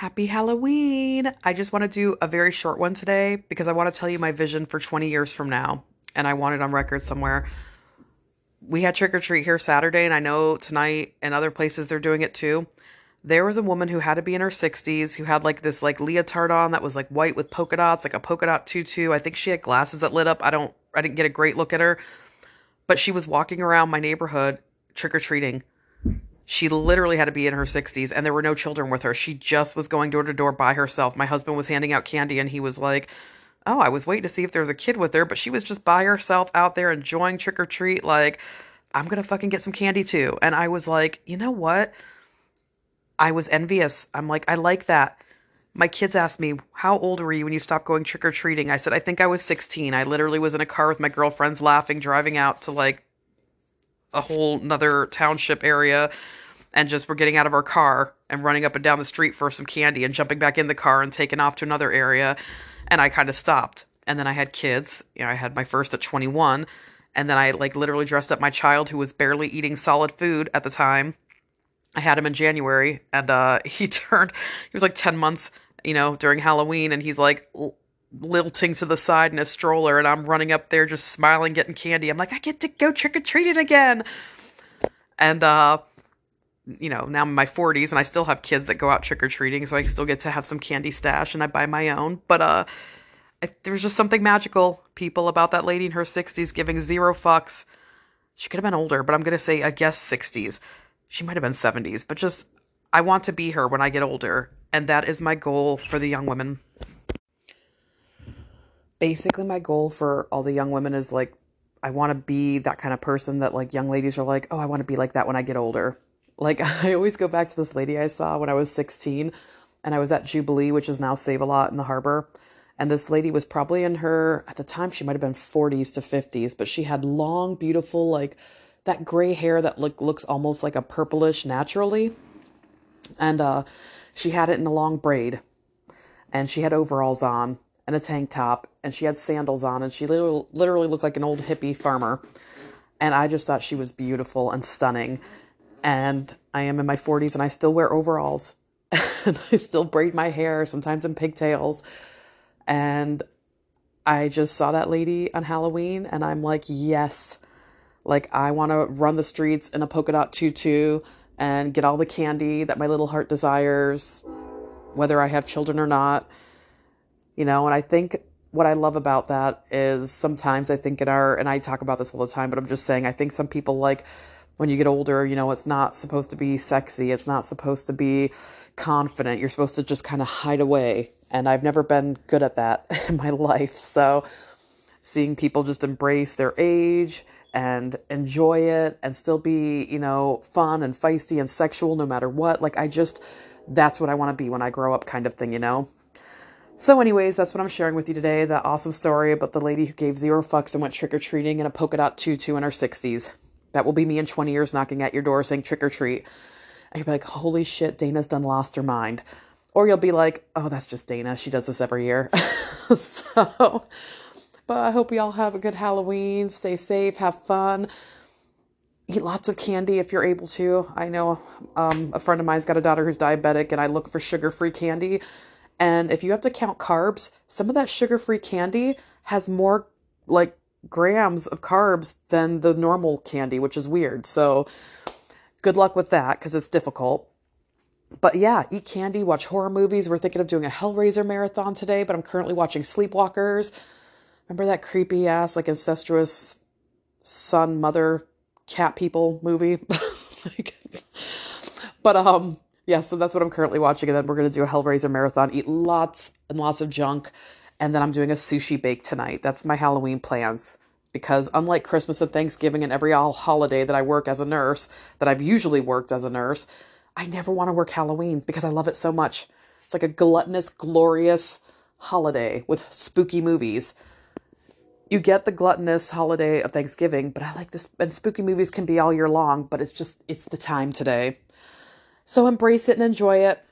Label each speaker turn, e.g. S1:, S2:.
S1: Happy Halloween! I just want to do a very short one today because I want to tell you my vision for 20 years from now, and I want it on record somewhere. We had trick or treat here Saturday, and I know tonight and other places they're doing it too. There was a woman who had to be in her 60s who had like this like leotard on that was like white with polka dots, like a polka dot tutu. I think she had glasses that lit up. I don't, I didn't get a great look at her, but she was walking around my neighborhood trick or treating she literally had to be in her 60s and there were no children with her. She just was going door to door by herself. My husband was handing out candy and he was like, Oh, I was waiting to see if there was a kid with her, but she was just by herself out there enjoying trick or treat. Like, I'm going to fucking get some candy too. And I was like, You know what? I was envious. I'm like, I like that. My kids asked me, How old were you when you stopped going trick or treating? I said, I think I was 16. I literally was in a car with my girlfriends laughing, driving out to like a whole nother township area and just were getting out of our car and running up and down the street for some candy and jumping back in the car and taking off to another area. And I kind of stopped. And then I had kids. You know, I had my first at 21. And then I like literally dressed up my child who was barely eating solid food at the time. I had him in January and uh, he turned, he was like 10 months, you know, during Halloween. And he's like, lilting to the side in a stroller and I'm running up there just smiling getting candy. I'm like I get to go trick or treating again. And uh you know, now I'm in my 40s and I still have kids that go out trick or treating, so I still get to have some candy stash and I buy my own. But uh, I, there's just something magical, people, about that lady in her 60s giving zero fucks. She could have been older, but I'm going to say, I guess 60s. She might have been 70s, but just, I want to be her when I get older. And that is my goal for the young women. Basically, my goal for all the young women is like, I want to be that kind of person that like young ladies are like, oh, I want to be like that when I get older like, I always go back to this lady I saw when I was 16 and I was at Jubilee, which is now Save a Lot in the harbor. And this lady was probably in her, at the time, she might have been 40s to 50s, but she had long, beautiful, like that gray hair that look, looks almost like a purplish naturally. And uh, she had it in a long braid. And she had overalls on and a tank top. And she had sandals on. And she literally, literally looked like an old hippie farmer. And I just thought she was beautiful and stunning and I am in my 40s and I still wear overalls and I still braid my hair, sometimes in pigtails. And I just saw that lady on Halloween and I'm like, yes, like I want to run the streets in a polka dot tutu and get all the candy that my little heart desires, whether I have children or not. You know, and I think what I love about that is sometimes I think in our, and I talk about this all the time, but I'm just saying, I think some people like, when you get older, you know, it's not supposed to be sexy. It's not supposed to be confident. You're supposed to just kind of hide away. And I've never been good at that in my life. So seeing people just embrace their age and enjoy it and still be, you know, fun and feisty and sexual no matter what. Like, I just, that's what I want to be when I grow up, kind of thing, you know? So, anyways, that's what I'm sharing with you today. That awesome story about the lady who gave zero fucks and went trick or treating in a polka dot tutu in her 60s. That will be me in 20 years knocking at your door saying trick or treat. And you'll be like, holy shit, Dana's done lost her mind. Or you'll be like, oh, that's just Dana. She does this every year. so, but I hope you all have a good Halloween. Stay safe, have fun. Eat lots of candy if you're able to. I know um, a friend of mine's got a daughter who's diabetic, and I look for sugar free candy. And if you have to count carbs, some of that sugar free candy has more like grams of carbs than the normal candy, which is weird. So good luck with that because it's difficult. But yeah, eat candy, watch horror movies. We're thinking of doing a Hellraiser marathon today, but I'm currently watching Sleepwalkers. Remember that creepy ass, like incestuous son, mother, cat people movie? but um, yeah, so that's what I'm currently watching. And then we're gonna do a Hellraiser marathon, eat lots and lots of junk and then I'm doing a sushi bake tonight. That's my Halloween plans. Because unlike Christmas and Thanksgiving and every holiday that I work as a nurse, that I've usually worked as a nurse, I never want to work Halloween because I love it so much. It's like a gluttonous, glorious holiday with spooky movies. You get the gluttonous holiday of Thanksgiving, but I like this, and spooky movies can be all year long, but it's just, it's the time today. So embrace it and enjoy it